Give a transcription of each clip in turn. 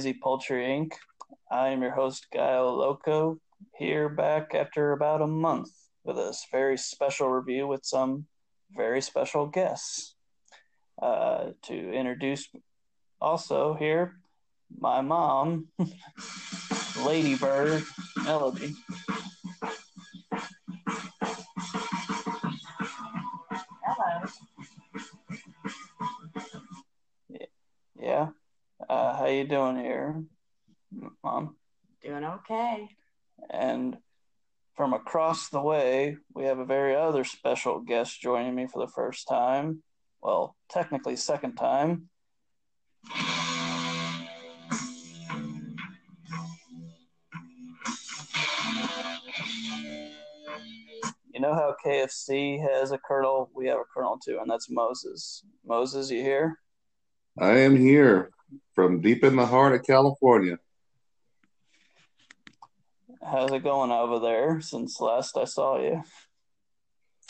Crazy Poultry Inc. I am your host, Gaio Loco, here back after about a month with a very special review with some very special guests. Uh, to introduce also here, my mom, Ladybird Melody. Doing here, mom? Doing okay. And from across the way, we have a very other special guest joining me for the first time. Well, technically, second time. You know how KFC has a colonel? We have a colonel too, and that's Moses. Moses, you here? I am here from deep in the heart of California. How's it going over there since last I saw you?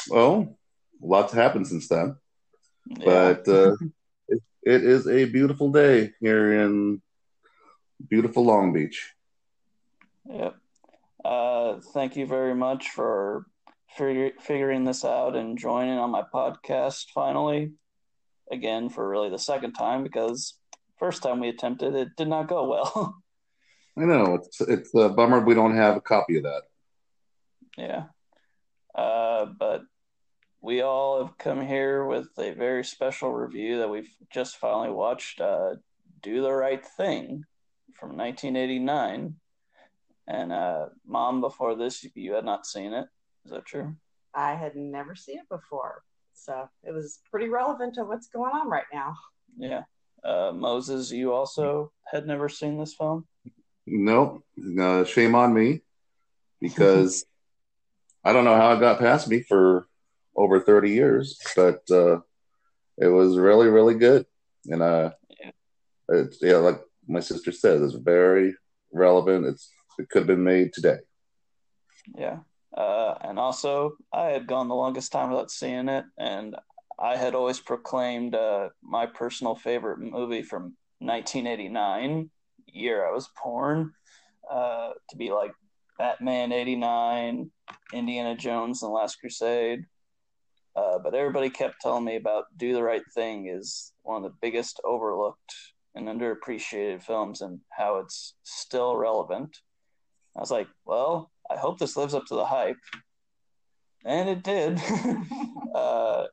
Well, lots happened since then, Yeah. but uh, it, it is a beautiful day here in beautiful Long Beach. Yep. Uh, thank you very much for figure, figuring this out and joining on my podcast finally. Again, for really the second time because first time we attempted it did not go well. I know it's it's a bummer we don't have a copy of that. yeah. Uh, but we all have come here with a very special review that we've just finally watched. Uh, Do the Right Thing from 1989. And uh, mom, before this, you had not seen it. Is that true? I had never seen it before, so it was pretty relevant to what's going on right now. Yeah. Uh, Moses, you also had never seen this film? Nope, uh, shame on me because I don't know how it got past me for over thirty years, but uh, it was really really good, and uh, Yeah. it's yeah, like my sister says, it's very relevant. It's it could have been made today. Yeah. Uh, and also, I had gone the longest time without seeing it, and I had always proclaimed uh, my personal favorite movie from 1989, year I was born, uh, to be like Batman 89, Indiana Jones and the Last Crusade. Uh, but everybody kept telling me about Do the Right Thing is one of the biggest overlooked and underappreciated films and how it's still relevant. I was like, well, I hope this lives up to the hype. And it did. uh,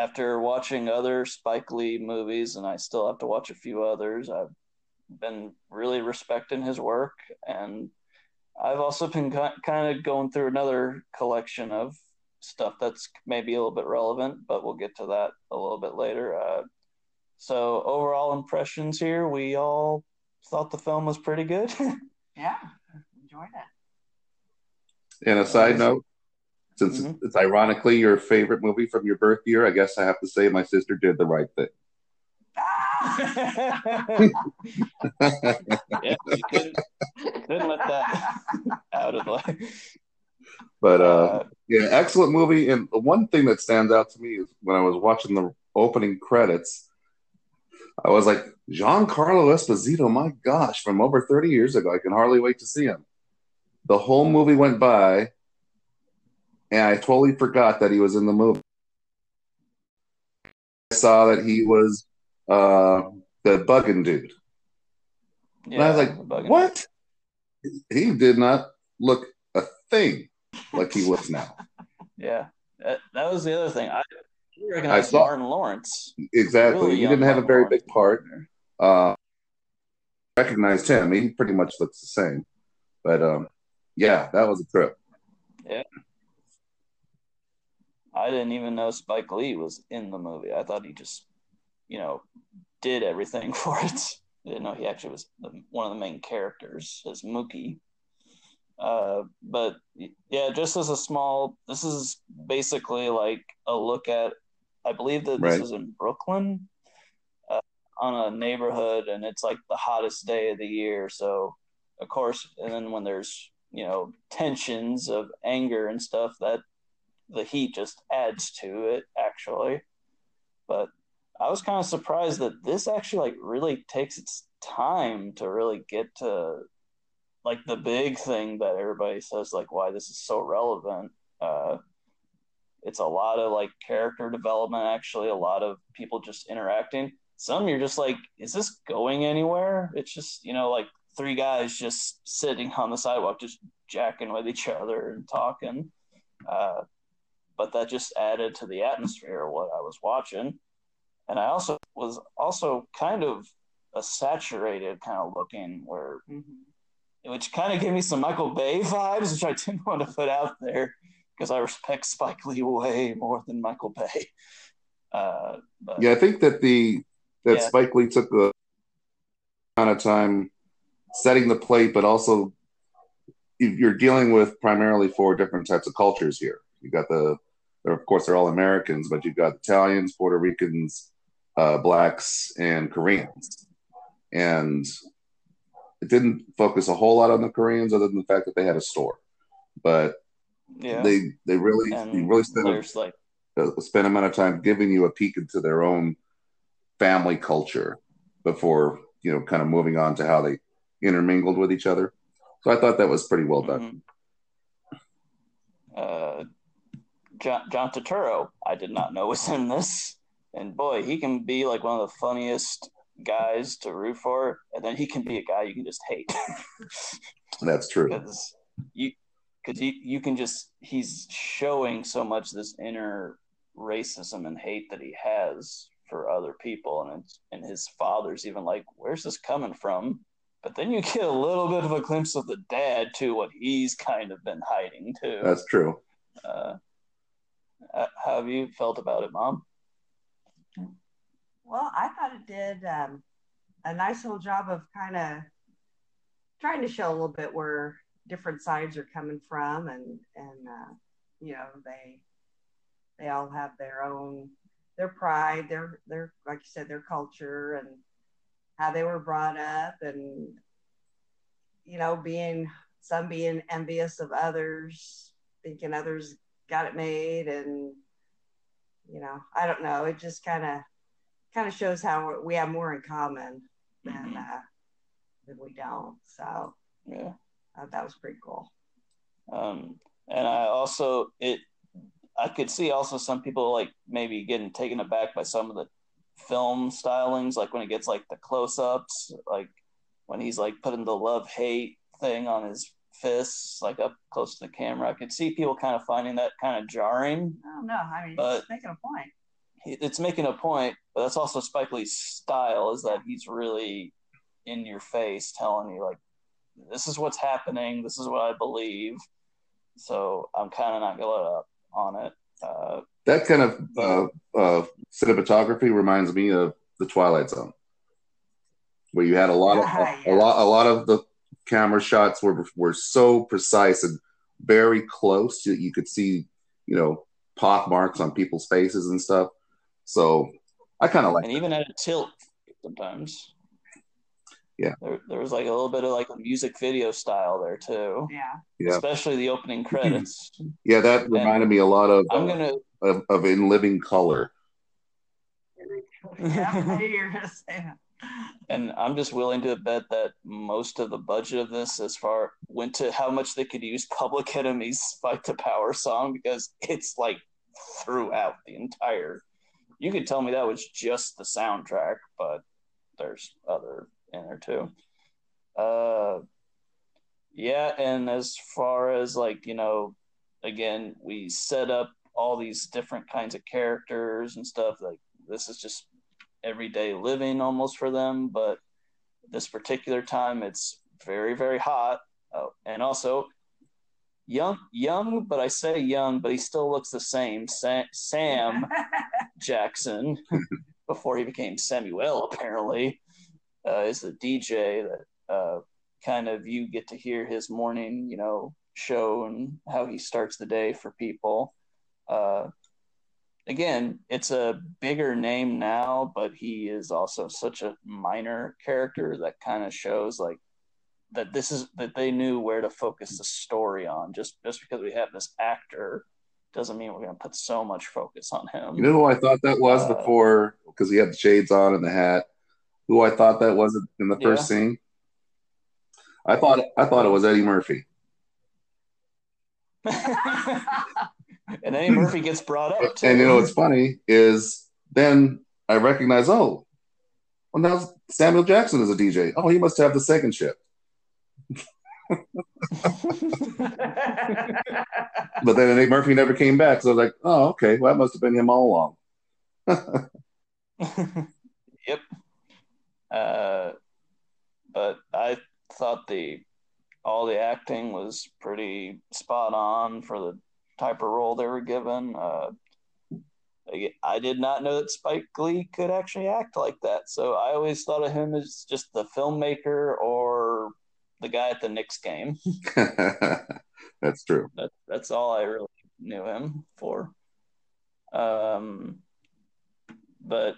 after watching other Spike Lee movies, and I still have to watch a few others, I've been really respecting his work. And I've also been kind of going through another collection of stuff that's maybe a little bit relevant, but we'll get to that a little bit later. Uh, so, overall impressions here, we all thought the film was pretty good. Yeah, enjoyed it. And a side note, since Mhm. it's ironically your favorite movie from your birth year, I guess I have to say my sister did the right thing. Ah! yeah, couldn't, couldn't let that out of the. But uh, Uh, yeah, excellent movie. And the one thing that stands out to me is when I was watching the opening credits, I was like, Giancarlo Esposito, my gosh, from over 30 years ago. I can hardly wait to see him. The whole movie went by, and I totally forgot that he was in the movie. I saw that he was uh, the bugging dude. And I was like, what? He did not look a thing like he looks now. Yeah, that, that was the other thing. I I saw- Martin Lawrence. Exactly. Really he didn't have a very Lawrence. big part. Uh, recognized him. He pretty much looks the same. But um, yeah, that was a trip. I didn't even know Spike Lee was in the movie. I thought he just, you know, did everything for it. I didn't know he actually was the, one of the main characters as Mookie. Uh, but yeah, just as a small, this is basically like a look at. I believe that this Right. is in Brooklyn, uh, on a neighborhood, and it's like the hottest day of the year. So, of course, and then when there's you know tensions of anger and stuff, that the heat just adds to it actually. but I was kind of surprised that this actually like really takes its time to really get to like the big thing that everybody says like why this is so relevant. Uh, it's a lot of like character development, actually, a lot of people just interacting. Some you're just like, is this going anywhere? It's just you know like three guys just sitting on the sidewalk, just jacking with each other and talking. Uh, but that just added to the atmosphere of what I was watching. And I also was also kind of a saturated kind of looking where mm-hmm. which kind of gave me some Michael Bay vibes, which I didn't want to put out there because I respect Spike Lee way more than Michael Bay. Uh, but, yeah, I think that the that yeah. Spike Lee took the amount of time setting the plate, but also you're dealing with primarily four different types of cultures here. You got the, of course, they're all Americans, but you've got Italians, Puerto Ricans, uh, blacks, and Koreans. And it didn't focus a whole lot on the Koreans, other than the fact that they had a store. But yeah. they they really and really spent a, like a, spent amount of time giving you a peek into their own family culture before you know kind of moving on to how they intermingled with each other. So I thought that was pretty well done. Mm-hmm. Uh, John, John Turturro, I did not know was in this, and boy, he can be like one of the funniest guys to root for, and then he can be a guy you can just hate. That's true. Because you, because you, you can just he's showing so much this inner racism and hate that he has for other people, and and his father's even like, where's this coming from? But then you get a little bit of a glimpse of the dad too, what he's kind of been hiding too. That's true. Uh, uh how have you felt about it, Mom? Well, I thought it did um, a nice little job of kind of trying to show a little bit where different sides are coming from, and and uh, you know they they all have their own their pride, their their like you said, their culture, and how they were brought up and you know being some being envious of others thinking others got it made and you know i don't know. It just kind of kind of shows how we have more in common than mm-hmm. uh, than we don't. So yeah. uh, that was pretty cool. Um and i also it i could see also some people like maybe getting taken aback by some of the film stylings, like when it gets like the close ups, like when he's like putting the love hate thing on his fists, like up close to the camera. I could see people kind of finding that kind of jarring. Oh no, I mean, but it's making a point. It's making a point, but that's also Spike Lee's style is that he's really in your face telling you like this is what's happening, this is what I believe. So I'm kind of not gonna let up on it. Uh, that kind of uh, uh, cinematography reminds me of the Twilight Zone, where you had a lot of a, a lot a lot of the camera shots were were so precise and very close that you could see, you know, pock marks on people's faces and stuff. So I kind of like, and even at a tilt sometimes. Yeah, there, there, was like a little bit of like a music video style there too. Yeah, yeah. Especially the opening credits. yeah, that reminded me a lot of. I'm gonna of, of in living color. And I'm just willing to bet that most of the budget of this, as far went to how much they could use Public Enemy's "Fight the Power" song because it's like throughout the entire. You could tell me that was just the soundtrack, but there's other in there too. Uh, yeah, and as far as like you know, again, we set up all these different kinds of characters and stuff. Like this is just everyday living almost for them, but this particular time it's very very hot. Oh, and also young young, but I say young, but he still looks the same. Sam, Sam Jackson before he became Samuel apparently uh, is the DJ that uh, kind of you get to hear his morning, you know, show and how he starts the day for people. Uh, again, it's a bigger name now, but he is also such a minor character that kind of shows like that this is that they knew where to focus the story on. Just just because we have this actor doesn't mean we're going to put so much focus on him. You know who I thought that was Uh, before because he had the shades on and the hat. Who I thought that was in the first Yeah. scene. I thought I thought it was Eddie Murphy. and Eddie Murphy gets brought up too. And you know what's funny is then I recognize, oh, well now Samuel Jackson is a DJ. Oh, he must have the second shift. But then Eddie Murphy never came back, so I was like, oh, okay, well that must have been him all along. yep. Uh, but I thought the all the acting was pretty spot on for the type of role they were given. Uh, I- did not know that Spike Lee could actually act like that, so I always thought of him as just the filmmaker or the guy at the Knicks game. That's true. That that's all I really knew him for. Um, but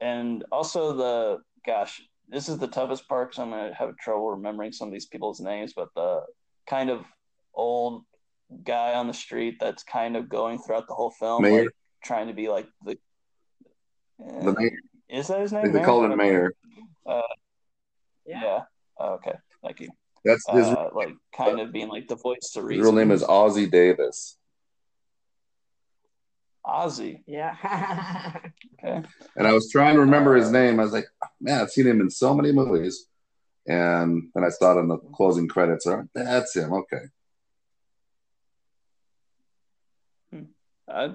and also the gosh, this is the toughest part because I'm gonna have trouble remembering some of these people's names. But the kind of old guy on the street that's kind of going throughout the whole film, Mayor. like, trying to be like the. The mayor. Is that his name? think they Mayor? called him Mayor. Yeah. Oh, okay. Thank you. That's his, Uh, like kind of being like the voice to his reason. real name is Ossie Davis. Ossie. yeah. Okay. And I was trying to remember his Uh, name. I was like, man, I've seen him in so many movies. And then I saw it in the closing credits. Oh, that's him. Okay. I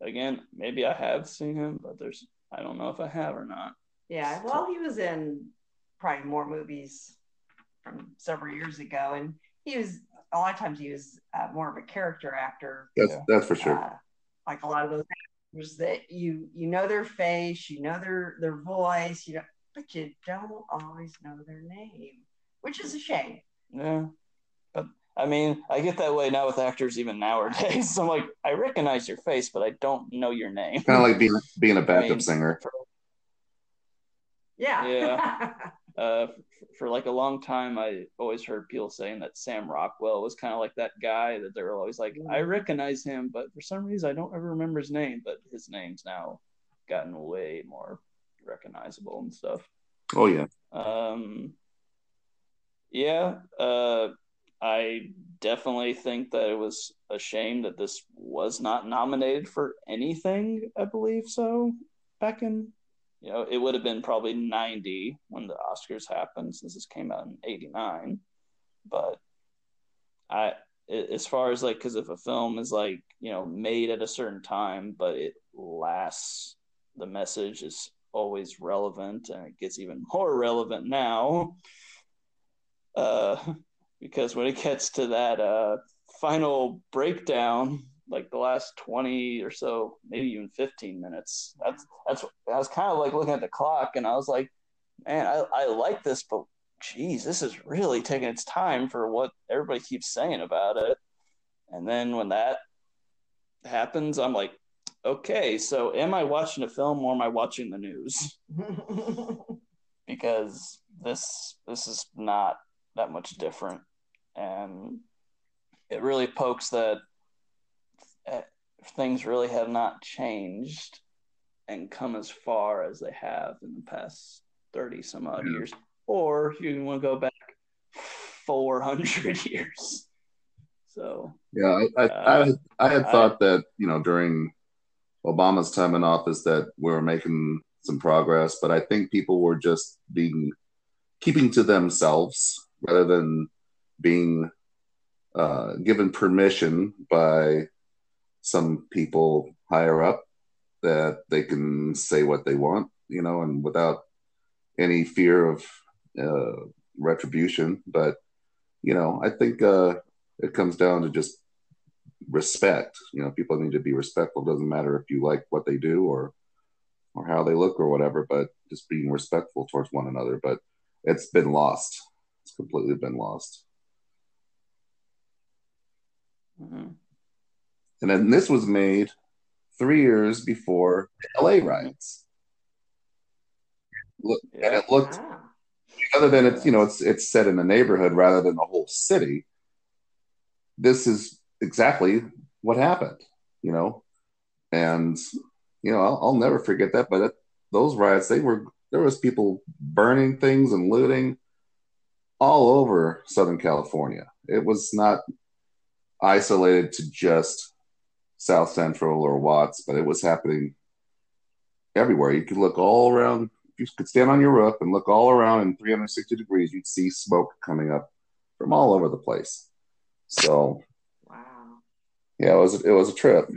again, maybe I have seen him, but there's I don't know if I have or not. yeah. Well, he was in probably more movies from several years ago, and he was a lot of times he was uh, more of a character actor. That's Yeah. that's for sure. Uh, like a lot of those actors that you you know their face, you know their their voice, you know, but you don't always know their name, which is a shame. Yeah. But I mean, I get that way now with actors even nowadays. I'm like, I recognize your face, but I don't know your name. Kind of like being being a backup mean, singer. Yeah. Yeah. Uh, for, for like a long time, I always heard people saying that Sam Rockwell was kind of like that guy that they were always like, I recognize him, but for some reason I don't ever remember his name. But his name's now gotten way more recognizable and stuff. Oh yeah. Um, yeah, uh, I definitely think that it was a shame that this was not nominated for anything. I believe so. Back in, you know, it would have been probably ninety when the Oscars happened, since this came out in eighty nine. But I, as far as like, because if a film is like you know made at a certain time, but it lasts, the message is always relevant, and it gets even more relevant now. Uh, because when it gets to that uh final breakdown, like the last twenty or so, maybe even fifteen minutes, that's that's I was kind of like looking at the clock, and I was like, man, I I like this, but geez, this is really taking its time for what everybody keeps saying about it. And then when that happens, I'm like, okay, so am I watching a film or am I watching the news? Because this this is not that much different, and it really pokes that uh, things really have not changed and come as far as they have in the past thirty some odd Yeah. years, or you want to go back four hundred years. So Yeah, I, I, I, had, I had I- thought that you know during Obama's time in office that we were making some progress, but I think people were just being keeping to themselves rather than being uh, given permission by some people higher up that they can say what they want, you know, and without any fear of uh, retribution. But you know, I think uh, it comes down to just respect. You know, people need to be respectful. It Doesn't matter if you like what they do or or how they look or whatever, but just being respectful towards one another. But it's been lost. It's completely been lost. Mhm. And then this was made three years before the LA riots. Look, and it looked other than it's you know it's it's set in a neighborhood rather than the whole city. This is exactly what happened. you know, and you know I'll, I'll never forget that. But those riots, they were there was people burning things and looting all over Southern California. It was not isolated to just South Central or Watts, but it was happening everywhere. You could look all around. You could stand on your roof and look all around in 360 degrees. You'd see smoke coming up from all over the place. So, Wow. yeah, it was it was a trip. I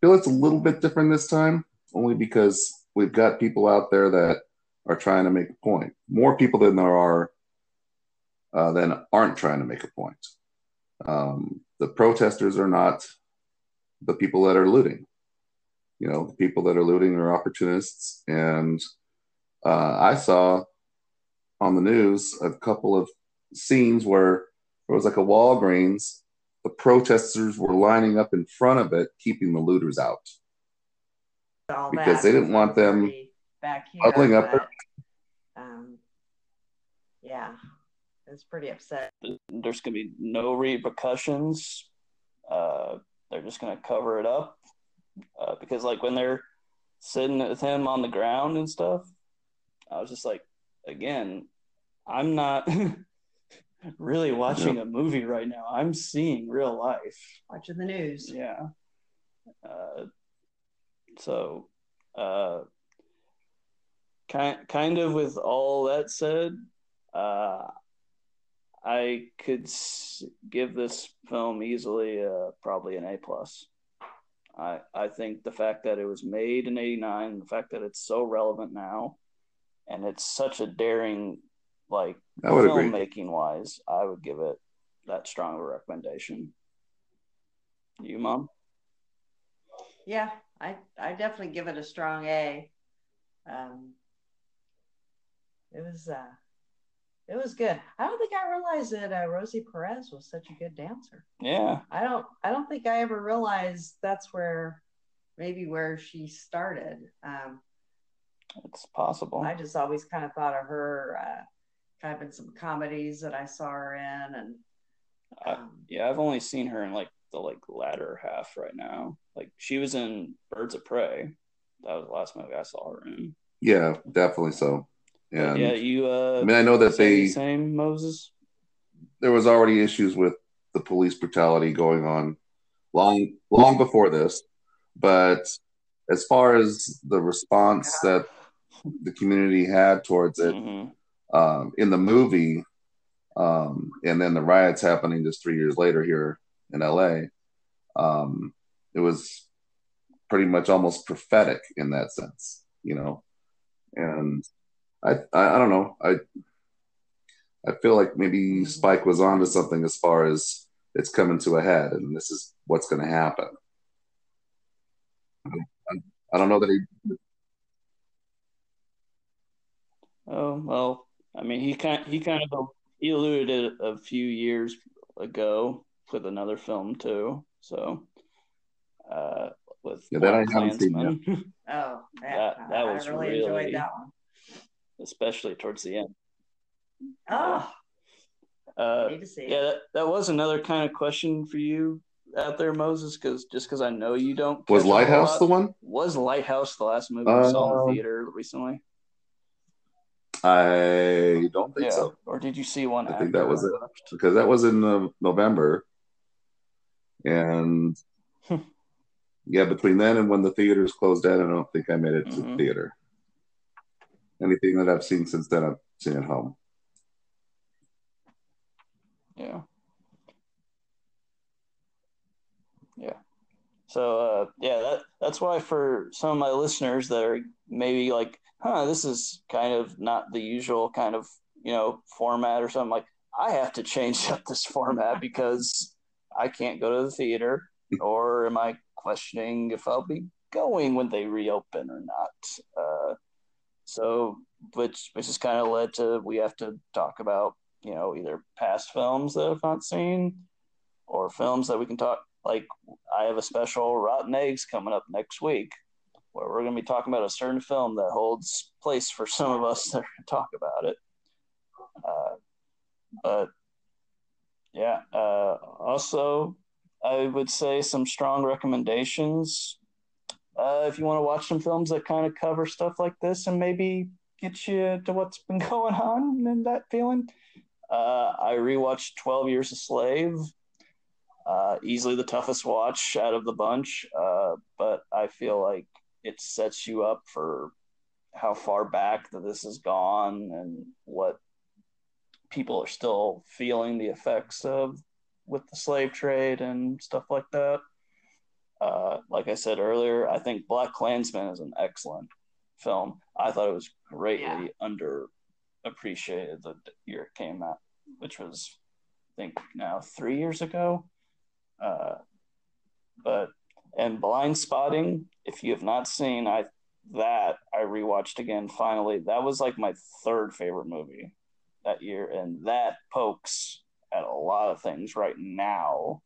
feel it's a little bit different this time, only because we've got people out there that are trying to make a point. More people than there are uh, than aren't trying to make a point. Um, the protesters are not the people that are looting. You know, the people that are looting are opportunists. And uh, I saw on the news a couple of scenes where there was like a Walgreens. The protesters were lining up in front of it, keeping the looters out All because they didn't want them back here, huddling up but, um, yeah, it's pretty upset. There's going to be no repercussions. Uh, they're just going to cover it up uh, because, like, when they're sitting with him on the ground and stuff, I was just like, again, I'm not really watching a movie right now. I'm seeing real life. Watching the news. Yeah. Uh, so, uh, kind kind of with all that said, uh, I could give this film easily uh, probably an A plus. I I think the fact that it was made in '89, the fact that it's so relevant now, and it's such a daring like I would agree. filmmaking wise, I would give it that strong of a recommendation. You, mom? Yeah, I I definitely give it a strong A. Um, it was uh, it was good. I don't think I realized that uh, Rosie Perez was such a good dancer. Yeah, I don't I don't think I ever realized that's where maybe where she started. Um, it's possible. I just always kind of thought of her uh, kind of in some comedies that I saw her in, and I- um, yeah, I've only seen her in like the like latter half right now. Like she was in Birds of Prey. That was the last movie I saw her in. Yeah, definitely so. And yeah, you. Uh, I mean, I know that they same Moses. there was already issues with the police brutality going on long long before this, but as far as the response that the community had towards it hmm um, in the movie, um, and then the riots happening just three years later here in LA, um, it was pretty much almost prophetic in that sense, you know. And I, I, I don't know. I, I feel like maybe Spike was onto something as far as it's coming to a head, and this is what's going to happen. I, I don't know that he. Oh well, I mean, he kind he kind of he alluded it a few years ago with another film too. So, uh, with Yeah, that I haven't seen Klansman, oh, That- yeah, that I really, really- enjoyed that one. Especially towards the end. Oh, Uh, need to see yeah, that, that was another kind of question for you out there, Moses, because just because I know you don't Was catch a whole Lighthouse lot- the one? Was Lighthouse the last movie you saw in Um, the theater recently? I don't think Yeah, so or did you see one? I think that was it. because that was in uh, November, and yeah, between then and when the theaters closed down, I don't think I made it to the Mhm. theater. Anything that I've seen since then, I've seen at home. Yeah. Yeah. So uh, yeah, that that's why for some of my listeners that are maybe like, huh, this is kind of not the usual kind of you know format or something. Like I have to change up this format because I can't go to the theater, or am I questioning if I'll be going when they reopen or not? Uh, so which which has kind of led to we have to talk about you know either past films that I've not seen or films that we can talk like I have a special Rotten Eggs coming up next week where we're going to be talking about a certain film that holds place for some of us that talk about it. Uh, but yeah, uh, also I would say some strong recommendations. Uh, if you want to watch some films that kind of cover stuff like this and maybe get you to what's been going on and that feeling, uh, I rewatched 12 Years a Slave. Uh, easily the toughest watch out of the bunch, uh, but I feel like it sets you up for how far back that this has gone and what people are still feeling the effects of with the slave trade and stuff like that. Uh, like I said earlier, I think Black Klansman is an excellent film. I thought it was greatly yeah. underappreciated the year it came out, which was, I think, now three years ago. Uh, but and Blindspotting, if you have not seen, I that I rewatched again finally. That was like my third favorite movie that year, and that pokes at a lot of things right now,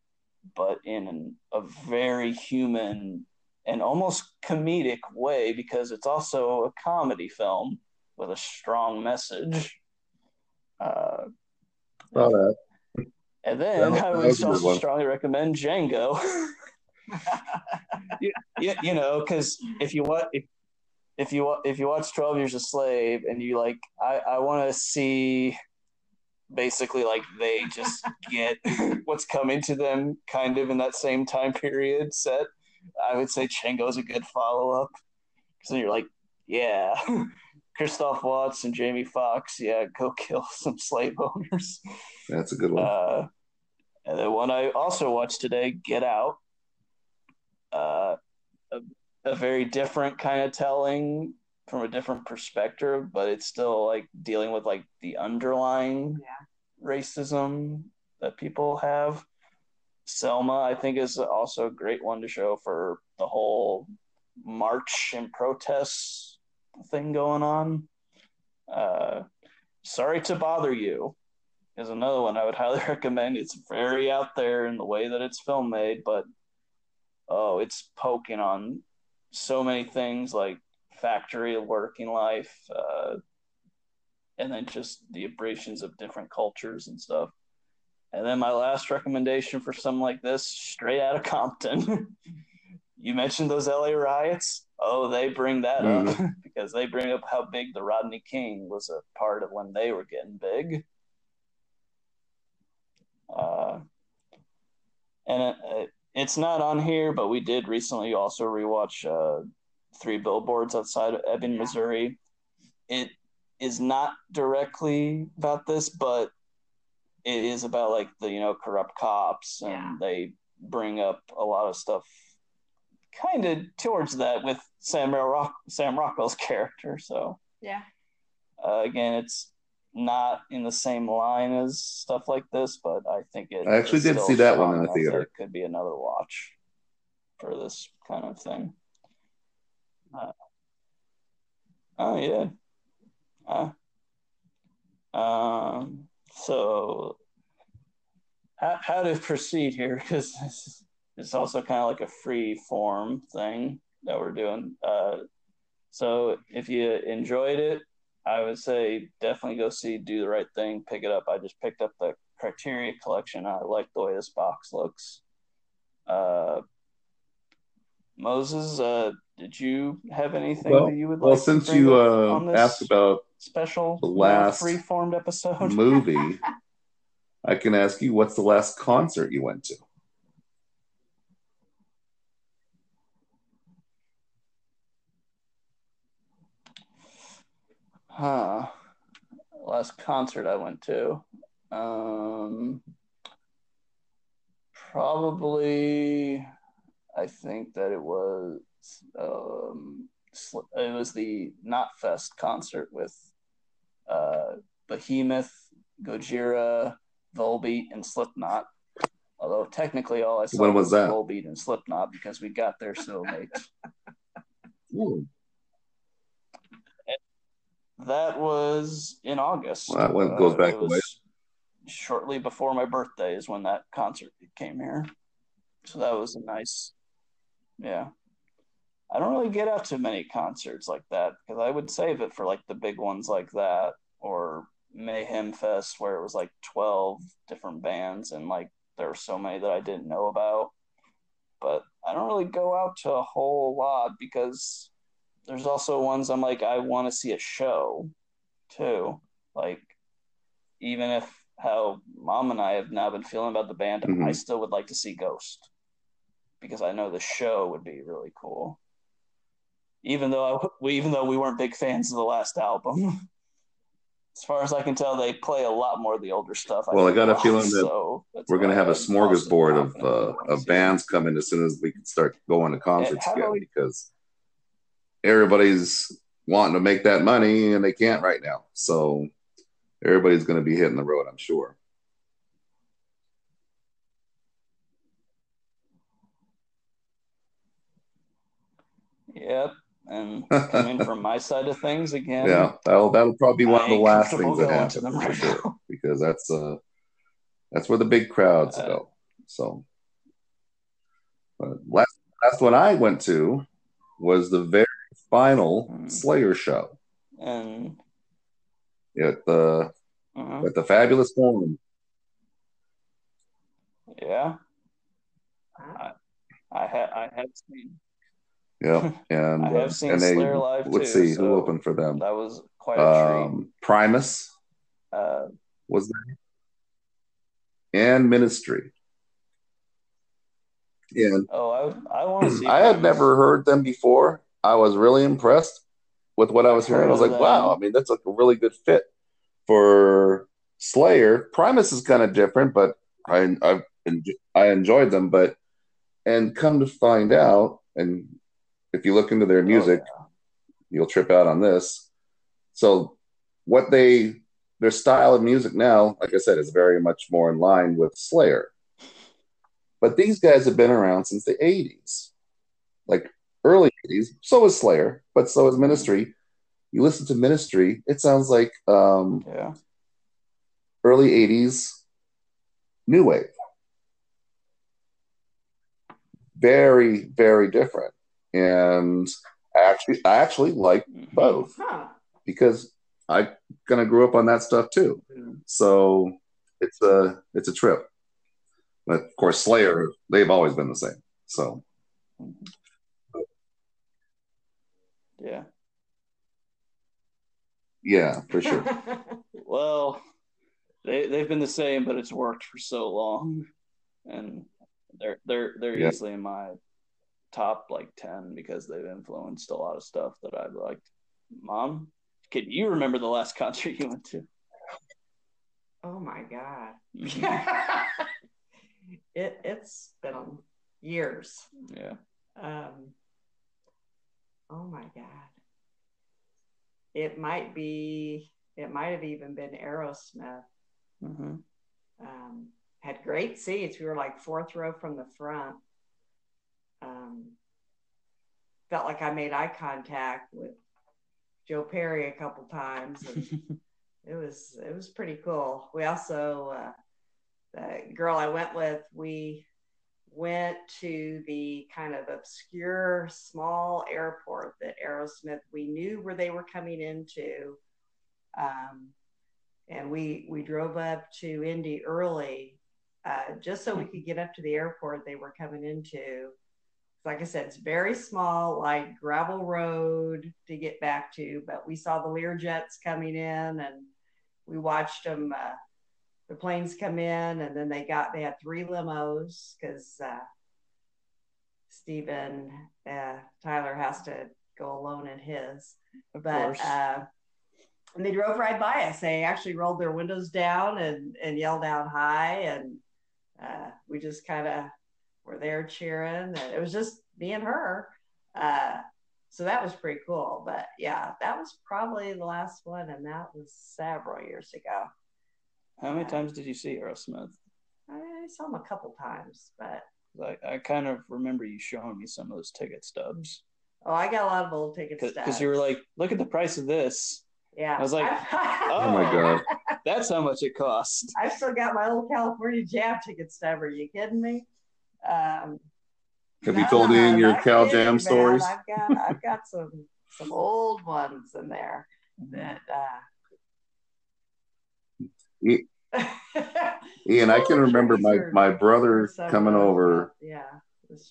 but in an, a very human and almost comedic way because it's also a comedy film with a strong message. Uh, oh, and then I would also strongly recommend Django. you, you, you, know, because if you want, if, if you if you watch Twelve Years a Slave and you like, I I want to see basically like they just get what's coming to them kind of in that same time period set. I would say Django's a good follow up because you're like, yeah, Christoph Waltz and Jamie Foxx, yeah, go kill some slave owners. That's a good one. Uh, and the one I also watched today, Get Out. Uh, a, a very different kind of telling from a different perspective, but it's still like dealing with like the underlying yeah. racism that people have. Selma, I think, is also a great one to show for the whole march and protests thing going on. Uh, Sorry to Bother You is another one I would highly recommend. It's very out there in the way that it's film made, but oh, it's poking on so many things like factory of working life, uh, and then just the abrasions of different cultures and stuff. And then my last recommendation for something like this, straight out of Compton. you mentioned those LA riots. Oh, they bring that mm. up because they bring up how big the Rodney King was a part of when they were getting big. Uh, and it, it's not on here, but we did recently also rewatch uh, Three Billboards Outside of Ebbing, Missouri. It is not directly about this, but it is about like the you know corrupt cops, and yeah. they bring up a lot of stuff kind of towards that with Sam Rock Sam Rockwell's character. So yeah, uh, again, it's not in the same line as stuff like this, but I think it. I actually did see that one in the theater. It could be another watch for this kind of thing. Uh, oh yeah. Uh, um. So, how how to proceed here? Because it's also kind of like a free form thing that we're doing. Uh, so if you enjoyed it, I would say definitely go see Do the Right Thing. Pick it up. I just picked up the Criterion collection. I like the way this box looks. Uh, Moses, uh, did you have anything well, that you would well, like? Well, since you uh, asked about special the last free-formed episode movie, I can ask you, what's the last concert you went to? Huh. Last concert I went to. Um, probably, I think that it was um, it was the Knotfest concert with uh, Behemoth, Gojira, Volbeat, and Slipknot. Although technically all I saw when was, was that? Volbeat and Slipknot because we got there so late. That was in August. Well, that one goes uh, back away. Shortly before my birthday is when that concert came here. So that was a nice, yeah. I don't really get out to many concerts like that because I would save it for like the big ones like that or Mayhem Fest where it was like 12 different bands and like there were so many that I didn't know about. But I don't really go out to a whole lot because there's also ones I'm like I want to see a show too. Like even if how mom and I have now been feeling about the band, Mhm. I still would like to see Ghost because I know the show would be really cool. Even though I, we, even though we weren't big fans of the last album, as far as I can tell, they play a lot more of the older stuff. Well, I got a feeling that so We're going to have a smorgasbord of uh, of bands coming as soon as we can start going to concerts again we- because everybody's wanting to make that money and they can't right now. So everybody's going to be hitting the road, I'm sure. Yep, and coming from my side of things again. Yeah, that'll that'll probably be one of the last things that happen right sure because that's uh that's where the big crowds Uh, go. So, but last last one I went to was the very final Hmm. Slayer show and at the uh, at the Fabulous Forum. yeah, Huh? I had I have seen Yeah, and I have uh, seen and they Slayer live let's too, see who opened for them. that was quite a treat. Um, Primus Uh, was there, and Ministry. And oh, I I want to see. I had never heard them before. I was really impressed with what I was hearing. I was like, wow. I mean, that's like a really good fit for Slayer. Primus is kind of different, but I I I enjoyed them. But and come to find out, and if you look into their Oh, music, yeah. you'll trip out on this. So what they their style of music now, like I said, is very much more in line with Slayer. But these guys have been around since the 80s. Like early 80s. So is Slayer, but so is Ministry. You listen to Ministry, it sounds like um, yeah, early 80s new wave. Very, very different. And I actually I actually like Mhm. both Huh. because I kind of grew up on that stuff too. So it's a it's a trip. But of course, Slayer they've always been the same. So yeah. yeah, for sure. Well, they they've been the same, but it's worked for so long, and they're they're they're Yeah. easily in my top like ten because they've influenced a lot of stuff that I've liked. Mom, can you remember the last concert you went to? oh my god. It it's been years. yeah. Um, oh my God. It might be, it might have even been Aerosmith. hmm Um, had great seats. We were like fourth row from the front. Um, felt like I made eye contact with Joe Perry a couple times. And it was it was pretty cool. We also uh, the girl I went with, we went to the kind of obscure small airport that Aerosmith we knew where they were coming into. Um, and we we drove up to Indy early uh, just so we could get up to the airport they were coming into. Like I said, it's very small, like gravel road to get back to. But we saw the Learjets coming in, and we watched them. Uh, the planes come in, and then they got they had three limos because uh, Stephen uh, Tyler has to go alone in his Of but uh, and they drove right by us. They actually rolled their windows down and and yelled out hi, and uh, we just kind of were there cheering. And it was just me and her, uh, so that was pretty cool. But yeah, that was probably the last one, and that was several years ago. How many times did you see Aerosmith? I saw him a couple times, but I, I kind of remember you showing me some of those ticket stubs oh, I got a lot of old ticket because stubs. you were like, "Look at the price of this." yeah, I was like, Oh my god. That's how much it cost. I've still got my old California Jam ticket stub. Are you kidding me? Um, Have you told any of your Cal Jam stories? I've got I've got some some old ones in there that uh, Ian, I can remember my, my brother coming over Yeah.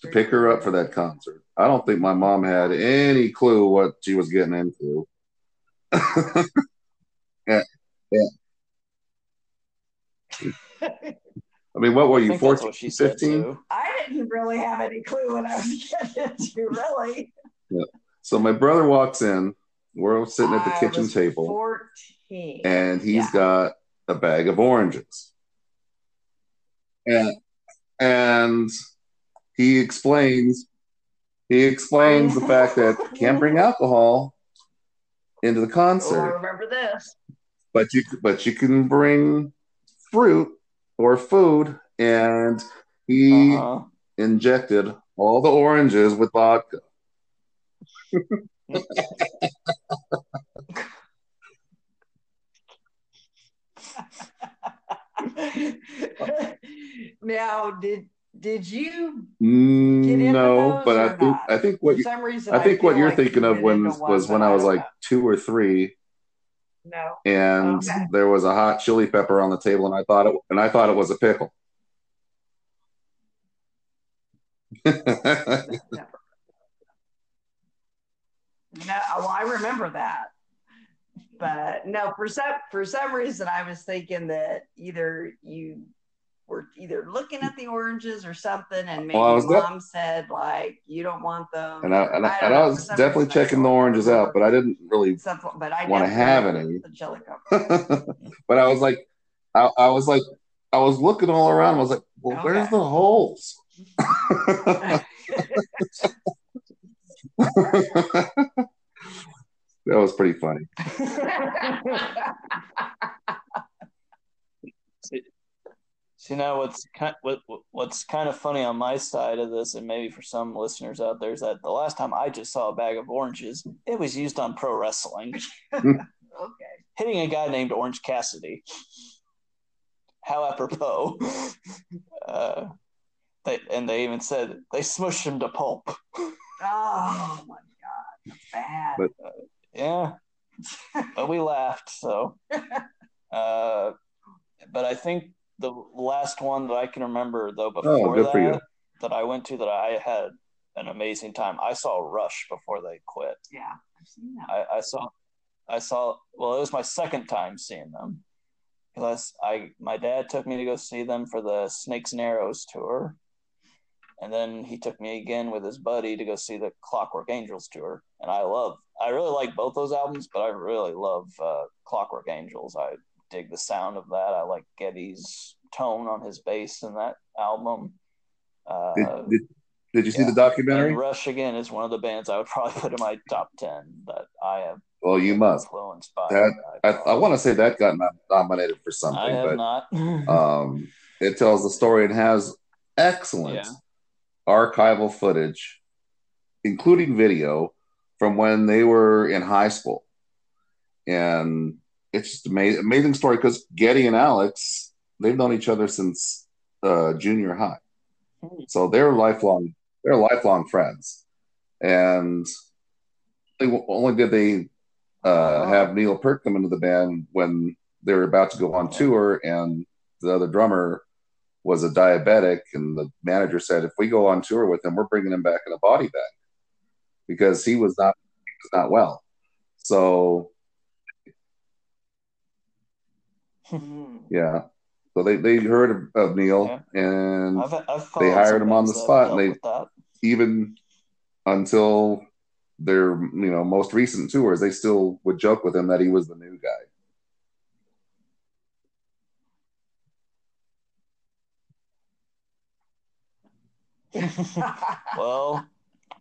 to pick her up for that concert. I don't think my mom had any clue what she was getting into. yeah, yeah. I mean, what were you, think 14, what she 15? I didn't really have any clue what I was getting into, really. Yeah. So my brother walks in. We're sitting at the I kitchen was table, 14. and he's Yeah. got a bag of oranges. And and he explains he explains the fact that you can't bring alcohol into the Oh, I concert, remember this. but you but you can bring fruit or food, and he Uh-huh. injected all the oranges with vodka. now, did did you? No, but I think not? I think what For some reason, I think feel what you're like thinking of when was when I was like two or three, know. and Okay. there was a hot chili pepper on the table, and I thought it and I thought it was a pickle. no. No, oh, well, I remember that, but no, for some for some reason, I was thinking that either you were either looking at the oranges or something, and maybe Well, I mom said like you don't want them. and I and I, don't and I was definitely checking the I oranges out, but I didn't really. something, but I wanna have any. but I was like, I, I was like, I was looking all around. I was like, well, where's the holes? that was pretty funny. See now, what's kind what what's kind of funny on my side of this, and maybe for some listeners out there, is that the last time I just saw a bag of oranges, it was used on pro wrestling, okay. hitting a guy named Orange Cassidy. How apropos! Uh, they, and they even said they smushed him to pulp. Oh my god, bad. But- Yeah, but we laughed. So, uh, but I think the last one that I can remember though before Oh, good that for you. that I went to that I had an amazing time. I saw Rush before they quit. yeah, I've seen that. I, I saw, I saw. Well, it was my second time seeing them because I my dad took me to go see them for the Snakes and Arrows tour, and then he took me again with his buddy to go see the Clockwork Angels tour. And I love, I really like both those albums, but I really love uh, Clockwork Angels. I dig the sound of that. I like Geddy's tone on his bass in that album. Uh, Did, did, did you see the documentary? and Rush again is one of the bands I would probably put in my top ten that I have Well, you must. influenced by. That- I, I want to say that got nominated for I something, have but not. um, it tells the story and has excellent Yeah. archival footage, including video from when they were in high school. And it's just amazing, amazing story because Geddy and Alex, they've known each other since uh, junior high. So they're lifelong, they're lifelong friends. And they only did they uh, have Neil Peart come into the band when they were about to go on tour, and the other drummer was a diabetic, and the manager said, "If we go on tour with him, we're bringing him back in a body bag because he was not he was not well." So Mm. Yeah, so they they heard of, of Neil, Yeah. and I've, I've they hired him on the spot, and they- even until their you know most recent tours, they still would joke with him that he was the new guy. well,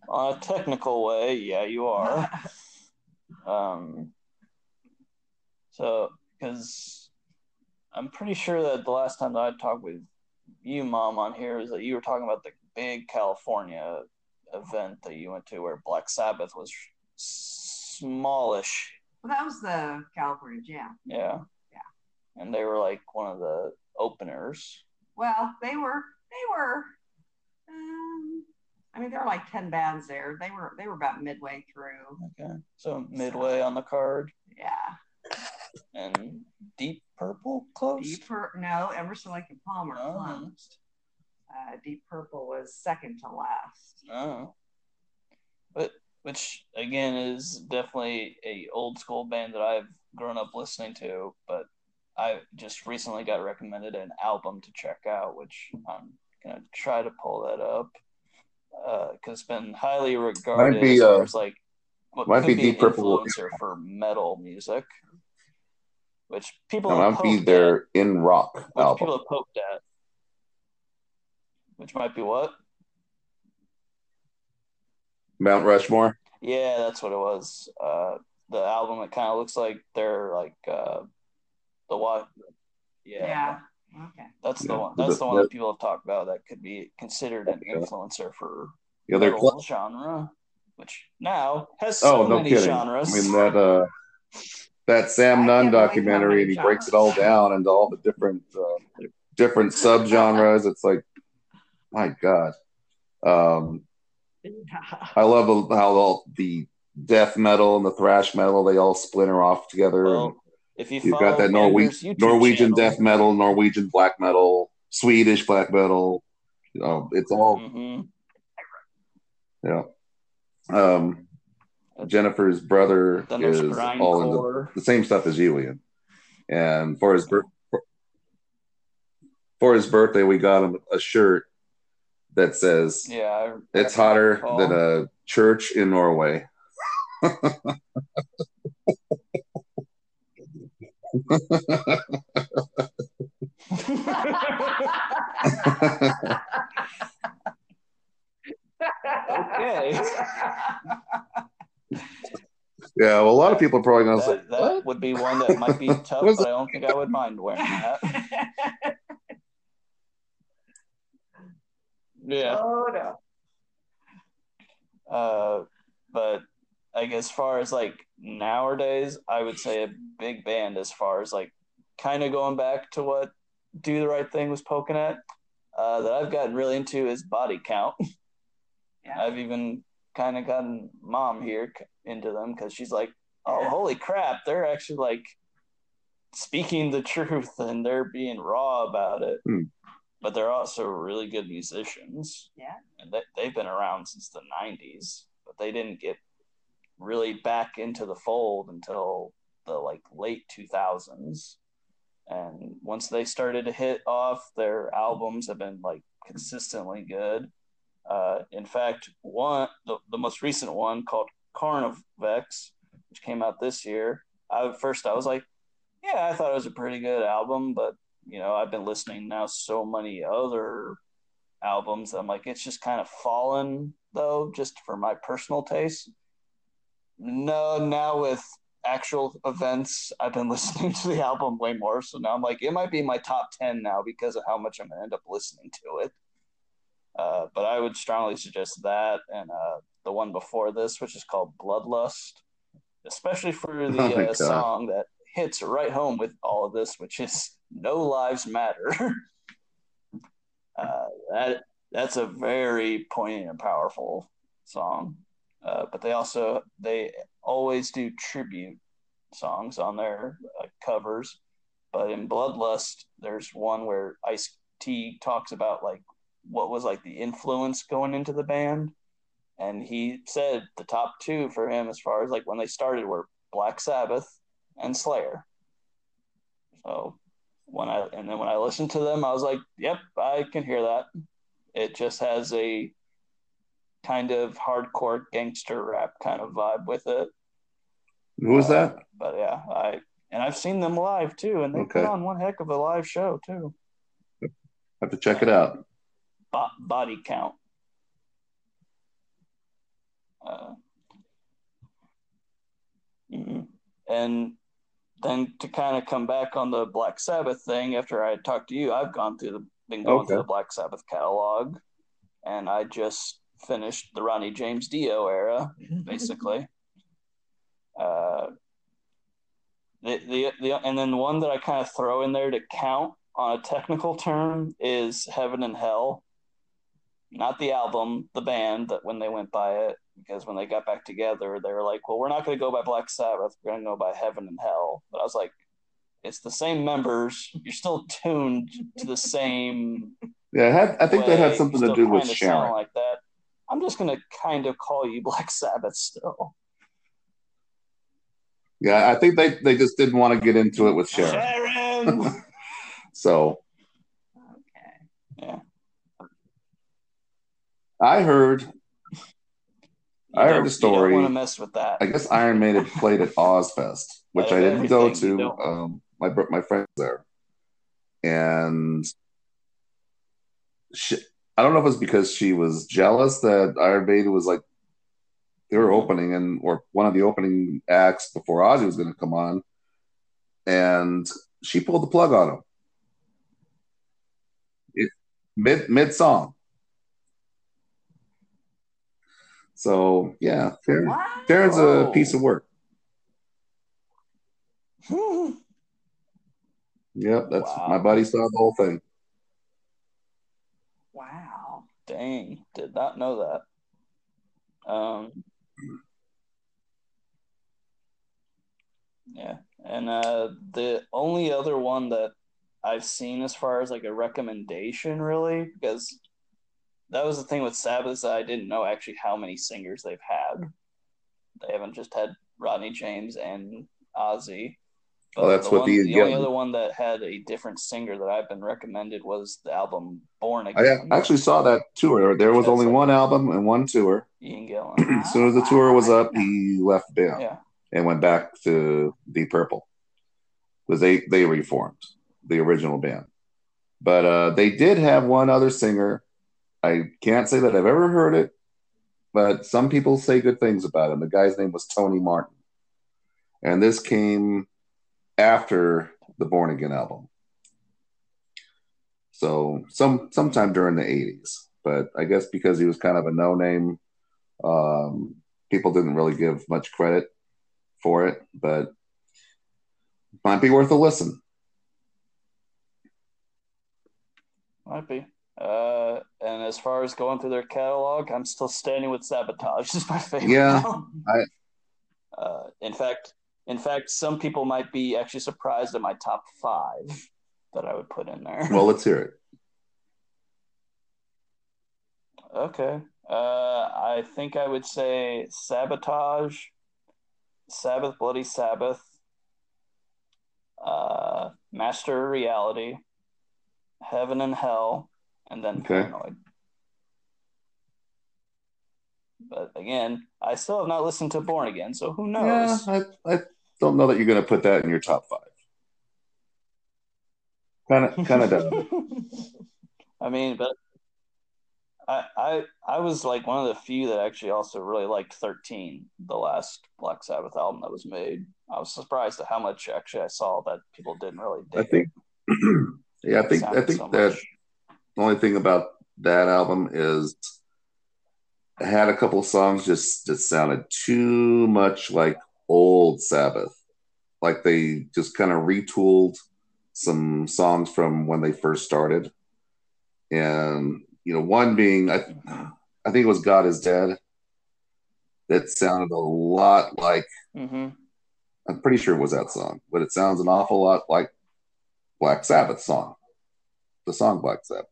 on a technical way, yeah, you are. Um, so, because I'm pretty sure that the last time that I talked with you, Mom, on here is that you were talking about the big California event that you went to where Black Sabbath was smallish. well, that was the California Jam. Yeah. Yeah. And they were like one of the openers. Well, they were they were. Um, I mean, there were like ten bands there. They were they were about midway through. Okay. So midway on the card. Yeah. And Deep Purple close. Deep Pur- no, Emerson Lake and Palmer Oh. closed. Uh, Deep Purple was second to last. Oh. But which again is definitely a old school band that I've grown up listening to, but I just recently got recommended an album to check out, which I'm gonna try to pull that up because it's been highly regarded be, as uh, as like what might could be be, Deep an Purple. influencer for metal music, which people No, have might be poked their at, in rock which album. people have poked at, which might be what. Mount Rushmore. Yeah, that's what it was. Uh, the album that kind of looks like they're like uh, the what? Yeah, Yeah. Okay. that's the Yeah. one. That's The- the one that people have talked about that could be considered an influencer for Yeah, they're cl- genre, which now has so oh no many kidding. genres. I mean that uh that Sam I Dunn can't believe how documentary, and he breaks it all down into all the different uh, different subgenres. It's like, my God. Um, I love how all the death metal and the thrash metal they all splinter off together. well, if you you've got that Norwe- Norwegian channel, death metal, Norwegian black metal, Swedish black metal. You know, it's all Mhm. yeah. Um, Jennifer's brother Then there's is all into grindcore. the same stuff as you, Ian. And for his bir- for his birthday, we got him a shirt that says Yeah, "It's hotter recall. than a church in Norway." okay. Yeah, well, a lot of people are probably going to say, That, that "What?" would be one that might be tough, but I don't think I would mind wearing that. Yeah. Oh no. Uh, but like as far as like nowadays, I would say a big band as far as like kind of going back to what Do the Right Thing was poking at. Uh, that I've gotten really into is Body Count. Yeah. I've even kind of gotten mom here into them because she's like, "Oh, Yeah. holy crap! They're actually like speaking the truth and they're being raw about it." Hmm. But they're also really good musicians. Yeah. and they, they've been around since the '90s, but they didn't get really back into the fold until the like late 2000s. And once they started to hit off, their albums have been like consistently good. Uh, in fact, one the, the most recent one called Carnivore, which came out this year. I first I was like, yeah, I thought it was a pretty good album, but you know, I've been listening now so many other albums. I'm like, it's just kind of fallen though, just for my personal taste. No, now with actual events, I've been listening to the album way more. So now I'm like, it might be my top 10 now because of how much I'm going to end up listening to it. Uh, but I would strongly suggest that and uh, the one before this, which is called Bloodlust, especially for the Oh uh, song that hits right home with all of this, which is No Lives Matter. uh, that that's a very poignant and powerful song. Uh, but they also they always do tribute songs on their uh, covers. But in Bloodlust, there's one where Ice T talks about like what was like the influence going into the band, and he said the top two for him as far as like when they started were Black Sabbath and Slayer. So when I and then when I listened to them, I was like, "Yep, I can hear that." It just has a kind of hardcore gangster rap kind of vibe with it. Who was Uh, that? But yeah, I and I've seen them live too, and they put on one heck of a live show too. have to check it out. Bo- body count. Uh, mhm. And then to kind of come back on the Black Sabbath thing, after I talked to you, I've gone through the been going through the Black Sabbath catalog, and I just finished the Ronnie James Dio era, basically. Uh, the, the the and then one that I kind of throw in there to count on a technical term is Heaven and Hell. Not the album, the band that when they went by it, because when they got back together, they were like, Well, we're not gonna go by Black Sabbath, we're gonna go by Heaven and Hell. But I was like, it's the same members. You're still tuned to the same. Yeah, it had, I think that had something to do with kinda Sharon. like that. I'm just gonna kind of call you Black Sabbath still. Yeah, I think they, they just didn't want to get into it with Sharon. Sharon. So I heard, You I heard a story. Want to mess with that. I guess Iron Maiden played at Ozzfest, which I didn't go to. Um, my my friends there, and she, I don't know if it's because she was jealous that Iron Maiden was like they were opening and or one of the opening acts before Ozzy was going to come on, and she pulled the plug on him. It, mid mid song. So yeah, What? Sharon's a piece of work. Yep, that's Wow. my buddy saw the whole thing. Wow. Dang, did not know that. Um, yeah, and uh, the only other one that I've seen as far as like a recommendation, really, because that was the thing with Sabbath I didn't know actually how many singers they've had. They haven't just had Ronnie James and Ozzy. Well, that's the what one, the- the only other one that had a different singer that I've been recommended was the album Born Again. I actually saw that tour. There was That's only like- one album and one tour. Ian Gillan. As soon as the tour was up, he left band yeah. and went back to Deep Purple because they they reformed the original band. But uh, they did have one other singer. I can't say that I've ever heard it, but some people say good things about him. The guy's name was Tony Martin, and this came after the Born Again album. So some sometime during the '80s, but I guess because he was kind of a no name, um, people didn't really give much credit for it, but might be worth a listen. Might be. Uh, and as far as going through their catalog, I'm still standing with Sabotage. It's my favorite. Yeah. I- Uh, in fact, in fact, some people might be actually surprised at my top five that I would put in there. Well, let's hear it. okay. Uh, I think I would say Sabotage, Sabbath, Bloody Sabbath, uh, Master Reality, Heaven and Hell, and then Okay. Paranoid. But again, I still have not listened to Born Again, so who Yeah, knows? I, I don't know that you're going to put that in your top five. Kind of, kind of dumb. I mean, but I, I I was like one of the few that actually also really liked 13, the last Black Sabbath album that was made. I was surprised at how much actually I saw that people didn't really dig. I think, yeah, I think, I think so that much. The only thing about that album is I had a couple of songs just just sounded too much like old Sabbath. Like they just kind of retooled some songs from when they first started. And you know, one being I I think it was God is Dead. That sounded a lot like hmm I'm pretty sure it was that song, but it sounds an awful lot like Black Sabbath song, the song Black Sabbath.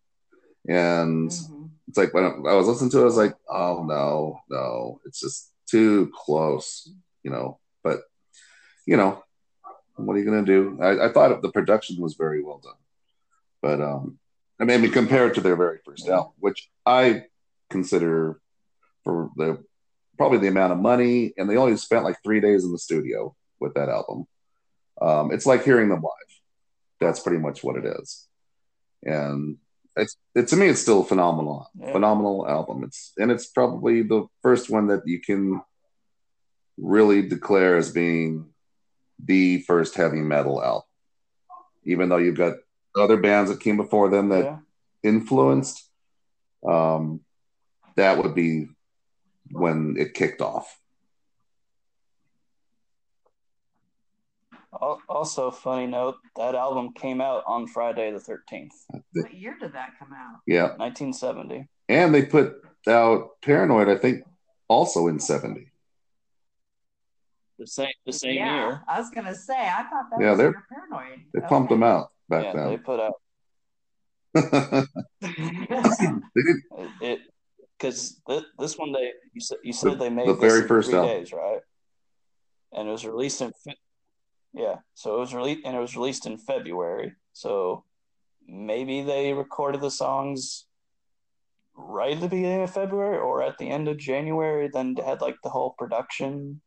And Mhm. it's like when I was listening to it, I was like, oh no, no, it's just too close, you know. But you know, what are you gonna do? I, I thought the production was very well done, but um, I mean, I mean, compared to their very first album, which I consider for the probably the amount of money, and they only spent like three days in the studio with that album. Um, it's like hearing them live. That's pretty much what it is, and it's it, to me, it's still a phenomenal, Yeah. phenomenal album. It's and it's probably the first one that you can really declare as being the first heavy metal album. Even though you've got other bands that came before them that Yeah. influenced, um, that would be when it kicked off. Also, funny note, that album came out on Friday the 13th, What year did that come out? Yeah, 1970. and they put out Paranoid, I think, also in '70. the same the same yeah, year. I was gonna say I thought that Yeah, was they're- paranoid. They pumped them out back yeah, they put out it because th- this one they you said you said The- they made the very first three album. days, right? And it was released in Fe- yeah, so it was released and it was released in February. So maybe they recorded the songs right at the beginning of February or at the end of January. Then had like the whole production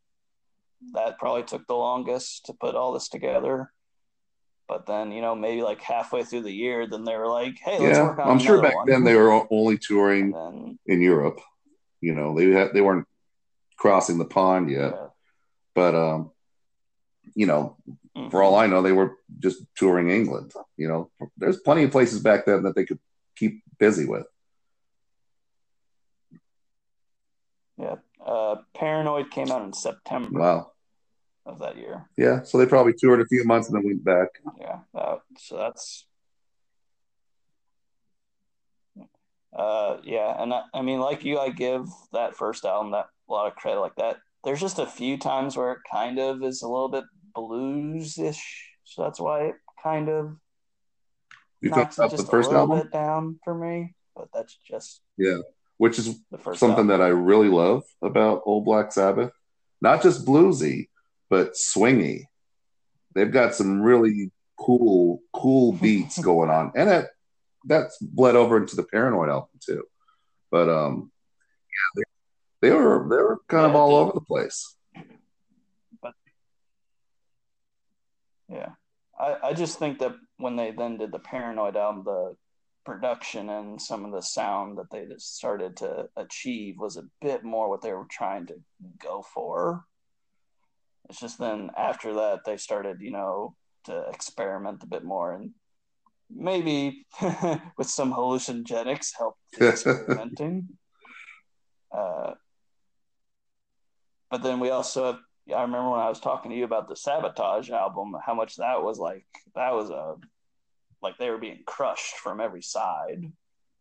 that probably took the longest to put all this together. But then you know maybe like halfway through the year, then they were like, "Hey, let's yeah, work on I'm sure back one." then they were only touring then in Europe. You know, they had they weren't crossing the pond yet. yeah. But um, you know, Mhm. for all I know, they were just touring England. You know, there's plenty of places back then that they could keep busy with. Yeah. Uh, Paranoid came out in September Wow. of that year. Yeah, so they probably toured a few months and then went back. Yeah. That, so that's. Uh, yeah, and I, I mean, like you, I give that first album that a lot of credit. Like that, there's just a few times where it kind of is a little bit blues-ish, so that's why it kind of You knocks it about the first a little album, bit down for me. But that's just yeah, which is the first something album. that I really love about Old Black Sabbath. Not just bluesy, but swingy. They've got some really cool, cool beats going on, and that that's bled over into the Paranoid album too. But um, yeah, they, were they were kind of all over the place. But Yeah. I, I just think that when they then did the Paranoid album, the production and some of the sound that they just started to achieve was a bit more what they were trying to go for. It's just then after that they started, you know, to experiment a bit more and maybe with some hallucinogenics help experimenting. uh, but then we also have I remember when I was talking to you about the Sabotage album, how much that was like. That was a like they were being crushed from every side.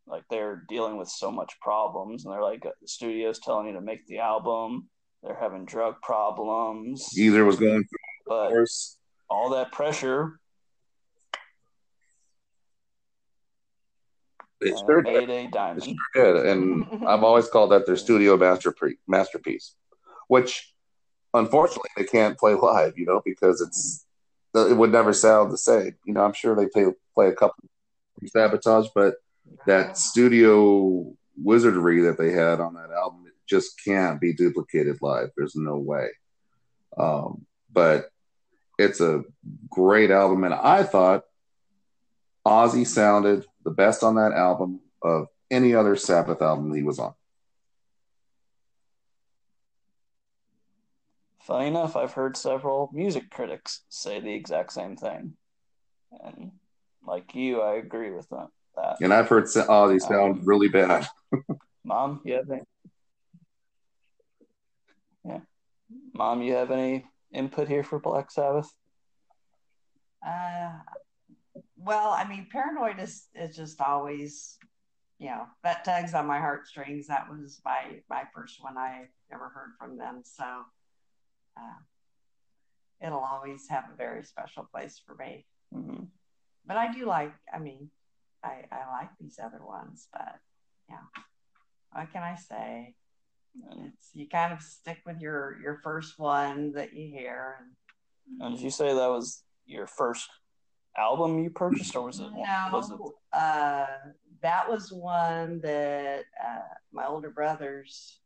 Like they're dealing with so much problems, and they're like the studio's telling you to make the album. They're having drug problems, Either was going through but course. all that pressure uh, sure did. made a diamond. did, and I've always called that their studio masterpiece. Masterpiece, which unfortunately they can't play live, you know, because it's it would never sound the same. You know, I'm sure they play play a couple sabotage, but that studio wizardry that they had on that album just can't be duplicated live. There's no way. Um, but it's a great album, and I thought Ozzy sounded the best on that album of any other Sabbath album he was on. Funny enough, I've heard several music critics say the exact same thing, and like you, I agree with them. That And I've heard Ozzy sound Um, really bad. Mom, you have any? Yeah, Mom, you have any input here for Black Sabbath? Uh, well, I mean, paranoid is is just always, you know, that tugs on my heartstrings. That was my my first one I ever heard from them, so uh, it'll always have a very special place for me. hmm But I do like, I mean, I I like these other ones, but yeah, what can I say? It's you kind of stick with your your first one that you hear, and and did you say that was your first album you purchased, or was it? Was it? No, uh, that was one that uh, my older brothers,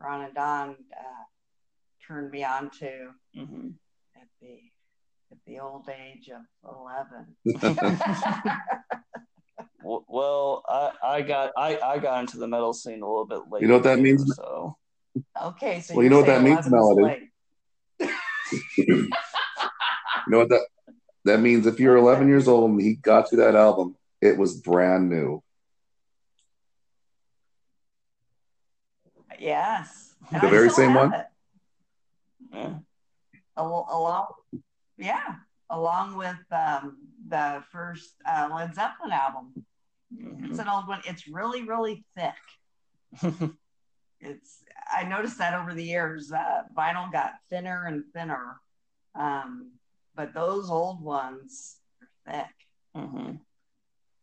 Ron and Don, uh, turned me on to mhm. at the at the old age of eleven. Well, I, I got I, I got into the metal scene a little bit later. You know what that means? So okay, so Well, you know what that means, Melody? you know what that that means? If you're 11 years old and he got you that album, it was brand new. Yes, The I very same have one? it. Yeah. Along, yeah, along with um, the first uh, Led Zeppelin album. Mhm. It's an old one. It's really, really thick. it's I noticed that over the years, uh, vinyl got thinner and thinner, um, but those old ones are thick. Mm-hmm.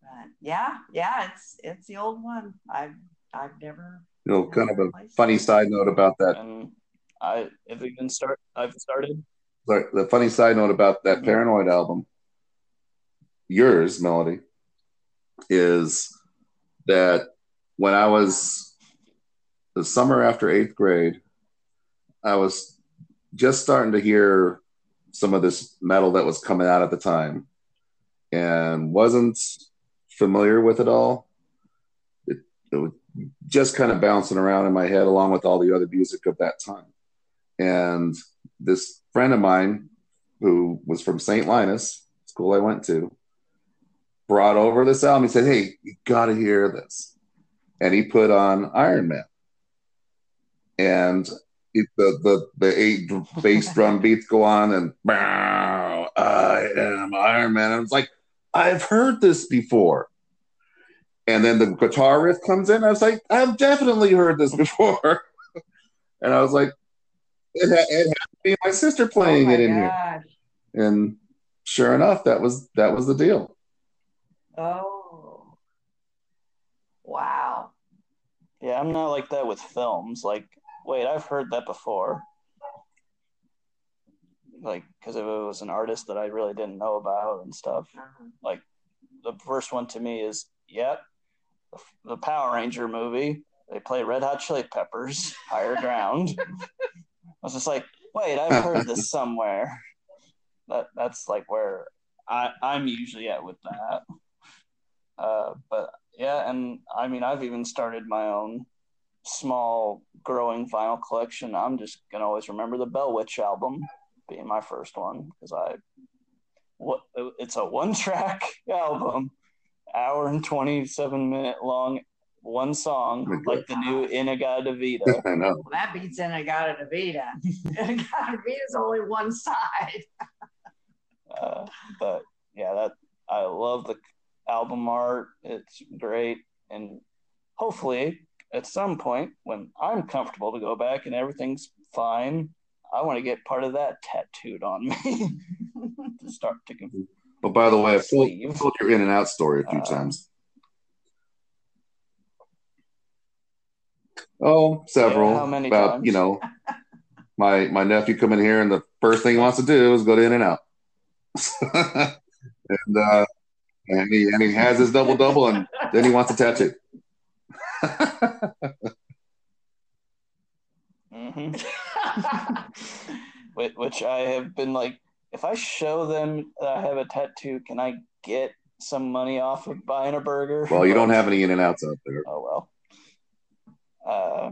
But yeah, yeah, it's it's the old one. I've I've never. You know, kind of a funny it. side note about that. And I have even start. I've started. Sorry, the funny side note about that. Paranoid album, yours, Melody, is that when I was the summer after eighth grade, I was just starting to hear some of this metal that was coming out at the time and wasn't familiar with it all. It, it was just kind of bouncing around in my head along with all the other music of that time. And this friend of mine who was from St. Linus, school I went to, brought over this album. He said, Hey, you got to hear this. And he put on Iron Man. And it, the, the, the eight bass drum beats go on, and "Bow, I am Iron Man. And it's like, I've heard this before. And then the guitar riff comes in. I was like, I've definitely heard this before. and I was like, it, ha- it had to be my sister playing oh my it in here and sure enough that was that was the deal Oh. Wow. Yeah, I'm not like that with films. Like, wait, I've heard that before. Like, because if it was an artist that I really didn't know about and stuff. Uh-huh. The first one to me is, yep, the, the Power Ranger movie. They play Red Hot Chili Peppers, Higher Ground. I was just like, wait, I've heard this somewhere. That that's like where I I'm usually at with that. Uh, but yeah, and I mean, I've even started my own small growing vinyl collection. I'm just gonna always remember the Bell Witch album being my first one because I what it's a one track album, hour and twenty seven minute long, one song like the new Inagata Vita. i know Well, that beats In-A-Gadda-Da-Vida. Inagata Davita's only one side. Uh, but yeah, that I love the album art. It's great, and hopefully at some point when I'm comfortable to go back and everything's fine, I want to get part of that tattooed on me to start to. con- but by the way i've told, told your in and out story a few Uh, times oh several Yeah, how many about times? you know my my nephew come in here and the first thing he wants to do is go to in and out and uh and he and he has his double double and then he wants a tattoo Mhm. Which I have been like, if I show them that I have a tattoo, can I get some money off of buying a burger? well you don't have any in and outs out there Oh well. Uh,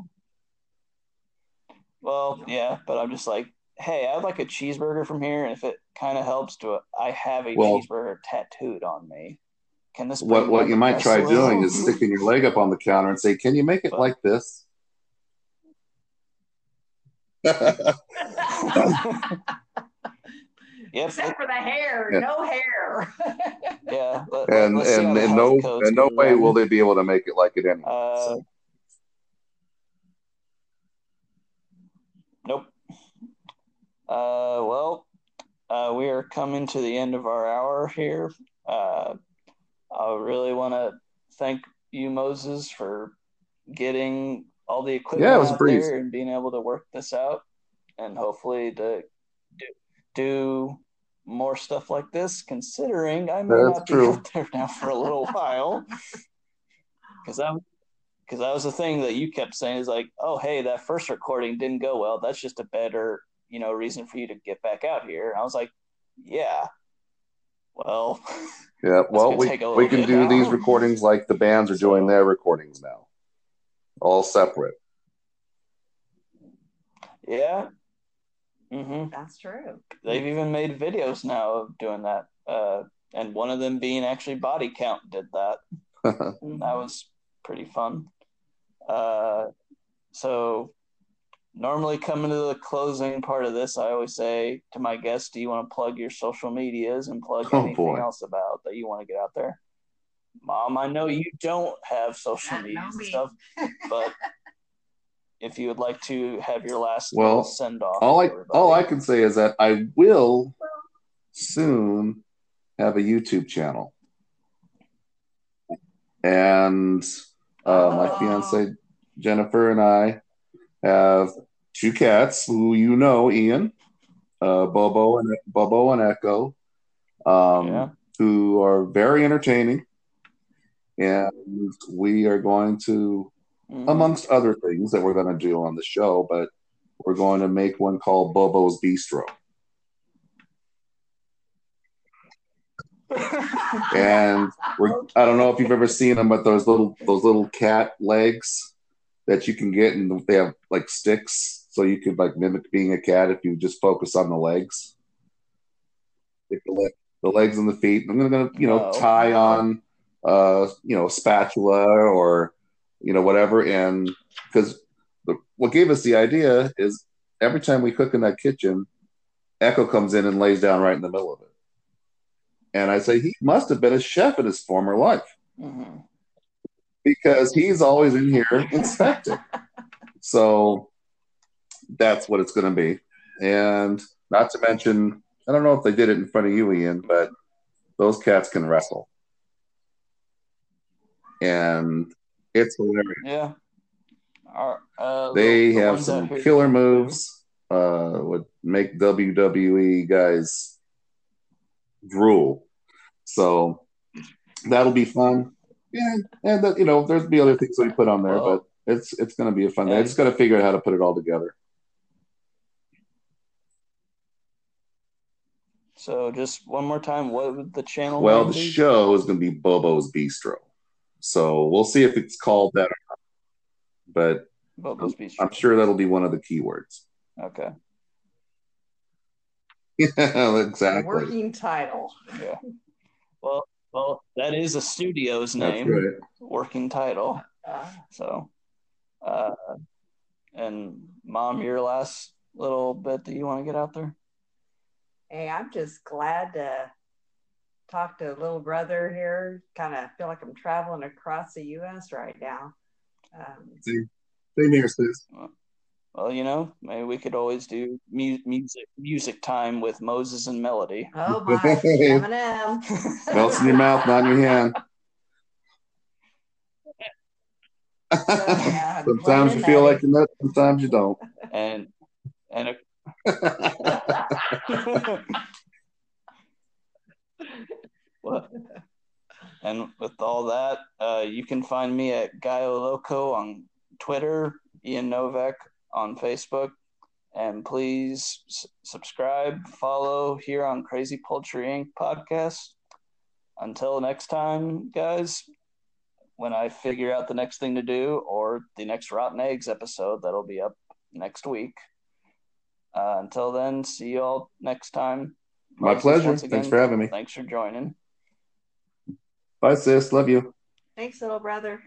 well, yeah, but I'm just like, hey, I'd like a cheeseburger from here, and if it kind of helps to, I have a Well- cheeseburger tattooed on me. Can this? what what you might try doing is sticking your leg up on the counter and say can you make it But- like this Yep. Except for the hair, Yeah. no hair. Yeah. Let, and let's and in no codes in no way will they be able to make it like it anyway. Uh, So, Nope. Uh, well, uh, we are coming to the end of our hour here. Uh, I really want to thank you, Moses, for getting all the equipment Yeah, it was a out there and being able to work this out, and hopefully to do, do more stuff like this. Considering I may That's not be true. out there now for a little while, because I'm because that was the thing that you kept saying is like, oh, hey, that first recording didn't go well. That's just a better, you know, reason for you to get back out here. And I was like, yeah, well, yeah, well, we, take a little we can do now. these recordings like the bands are doing their recordings now, all separate. yeah. hmm That's true. They've even made videos now of doing that. Uh, and one of them being actually Body Count did that. And that was pretty fun. Uh, so normally coming to the closing part of this, I always say to my guests, "Do you want to plug your social medias and plug Oh, anything boy. else about that you want to get out there?" Mom, I know you don't have social Not media and me. stuff, but if you would like to have your last Well, send off. all I all I can say is that I will soon have a YouTube channel, and uh, my Oh. fiance Jennifer and I have two cats who you know, Ian, uh, Bobo and Bobo and Echo, um, Yeah. who are very entertaining, and we are going to Mhm. amongst other things that we're going to do on the show, but we're going to make one called Bobo's Bistro. And we're, I don't know if you've ever seen them, but those little those little cat legs that you can get, and they have like sticks, so you could like mimic being a cat if you just focus on the legs. The, leg, the legs and the feet. I'm gonna you know No. tie on uh you know a spatula or you know whatever, and because what gave us the idea is every time we cook in that kitchen, Echo comes in and lays down right in the middle of it. And I say he must have been a chef in his former life Mhm. because he's always in here inspecting. so that's what it's going to be. And not to mention, I don't know if they did it in front of you, Ian, but those cats can wrestle. And it's hilarious. Yeah. Our, uh, They the- have some killer moves, uh, would make WWE guys drool. So that'll be fun. Yeah, and that, you know, there's be other things that we put on there, Well- but it's it's going to be a fun day. I And- just got to figure out how to put it all together. So just one more time, what would the channel? Well, name the be? show is going to be Bobo's Bistro, so we'll see if it's called that or not. But Bobo's Bistro. I'm sure that'll be one of the keywords. Okay. Yeah, exactly. Working title. Yeah. Well, well, that is a studio's name, right. working title. Uh, So, uh, and mom, your last little bit that you want to get out there? hey, I'm just glad to talk to a little brother here. Kind of feel like I'm traveling across the U.S. right now. Um, Same here, sis. Well, you know, maybe we could always do mu- music music time with Moses and Melody. oh my, Eminem. Melts in your mouth, not in your hand. Yeah, sometimes you feel that. like you're nuts, sometimes you don't. and and a, Well, and with all that, uh, you can find me at Gaio Loco on Twitter, Ian Novak on Facebook, and please s- subscribe, follow here on Crazy Poultry Inc. podcast. Until next time, guys, when I figure out the next thing to do or the next Rotten Eggs episode that'll be up next week. Uh, until then, see you all next time. My Moses, pleasure. once Thanks for having me. Thanks for joining. Bye, sis. Love you. Thanks, little brother.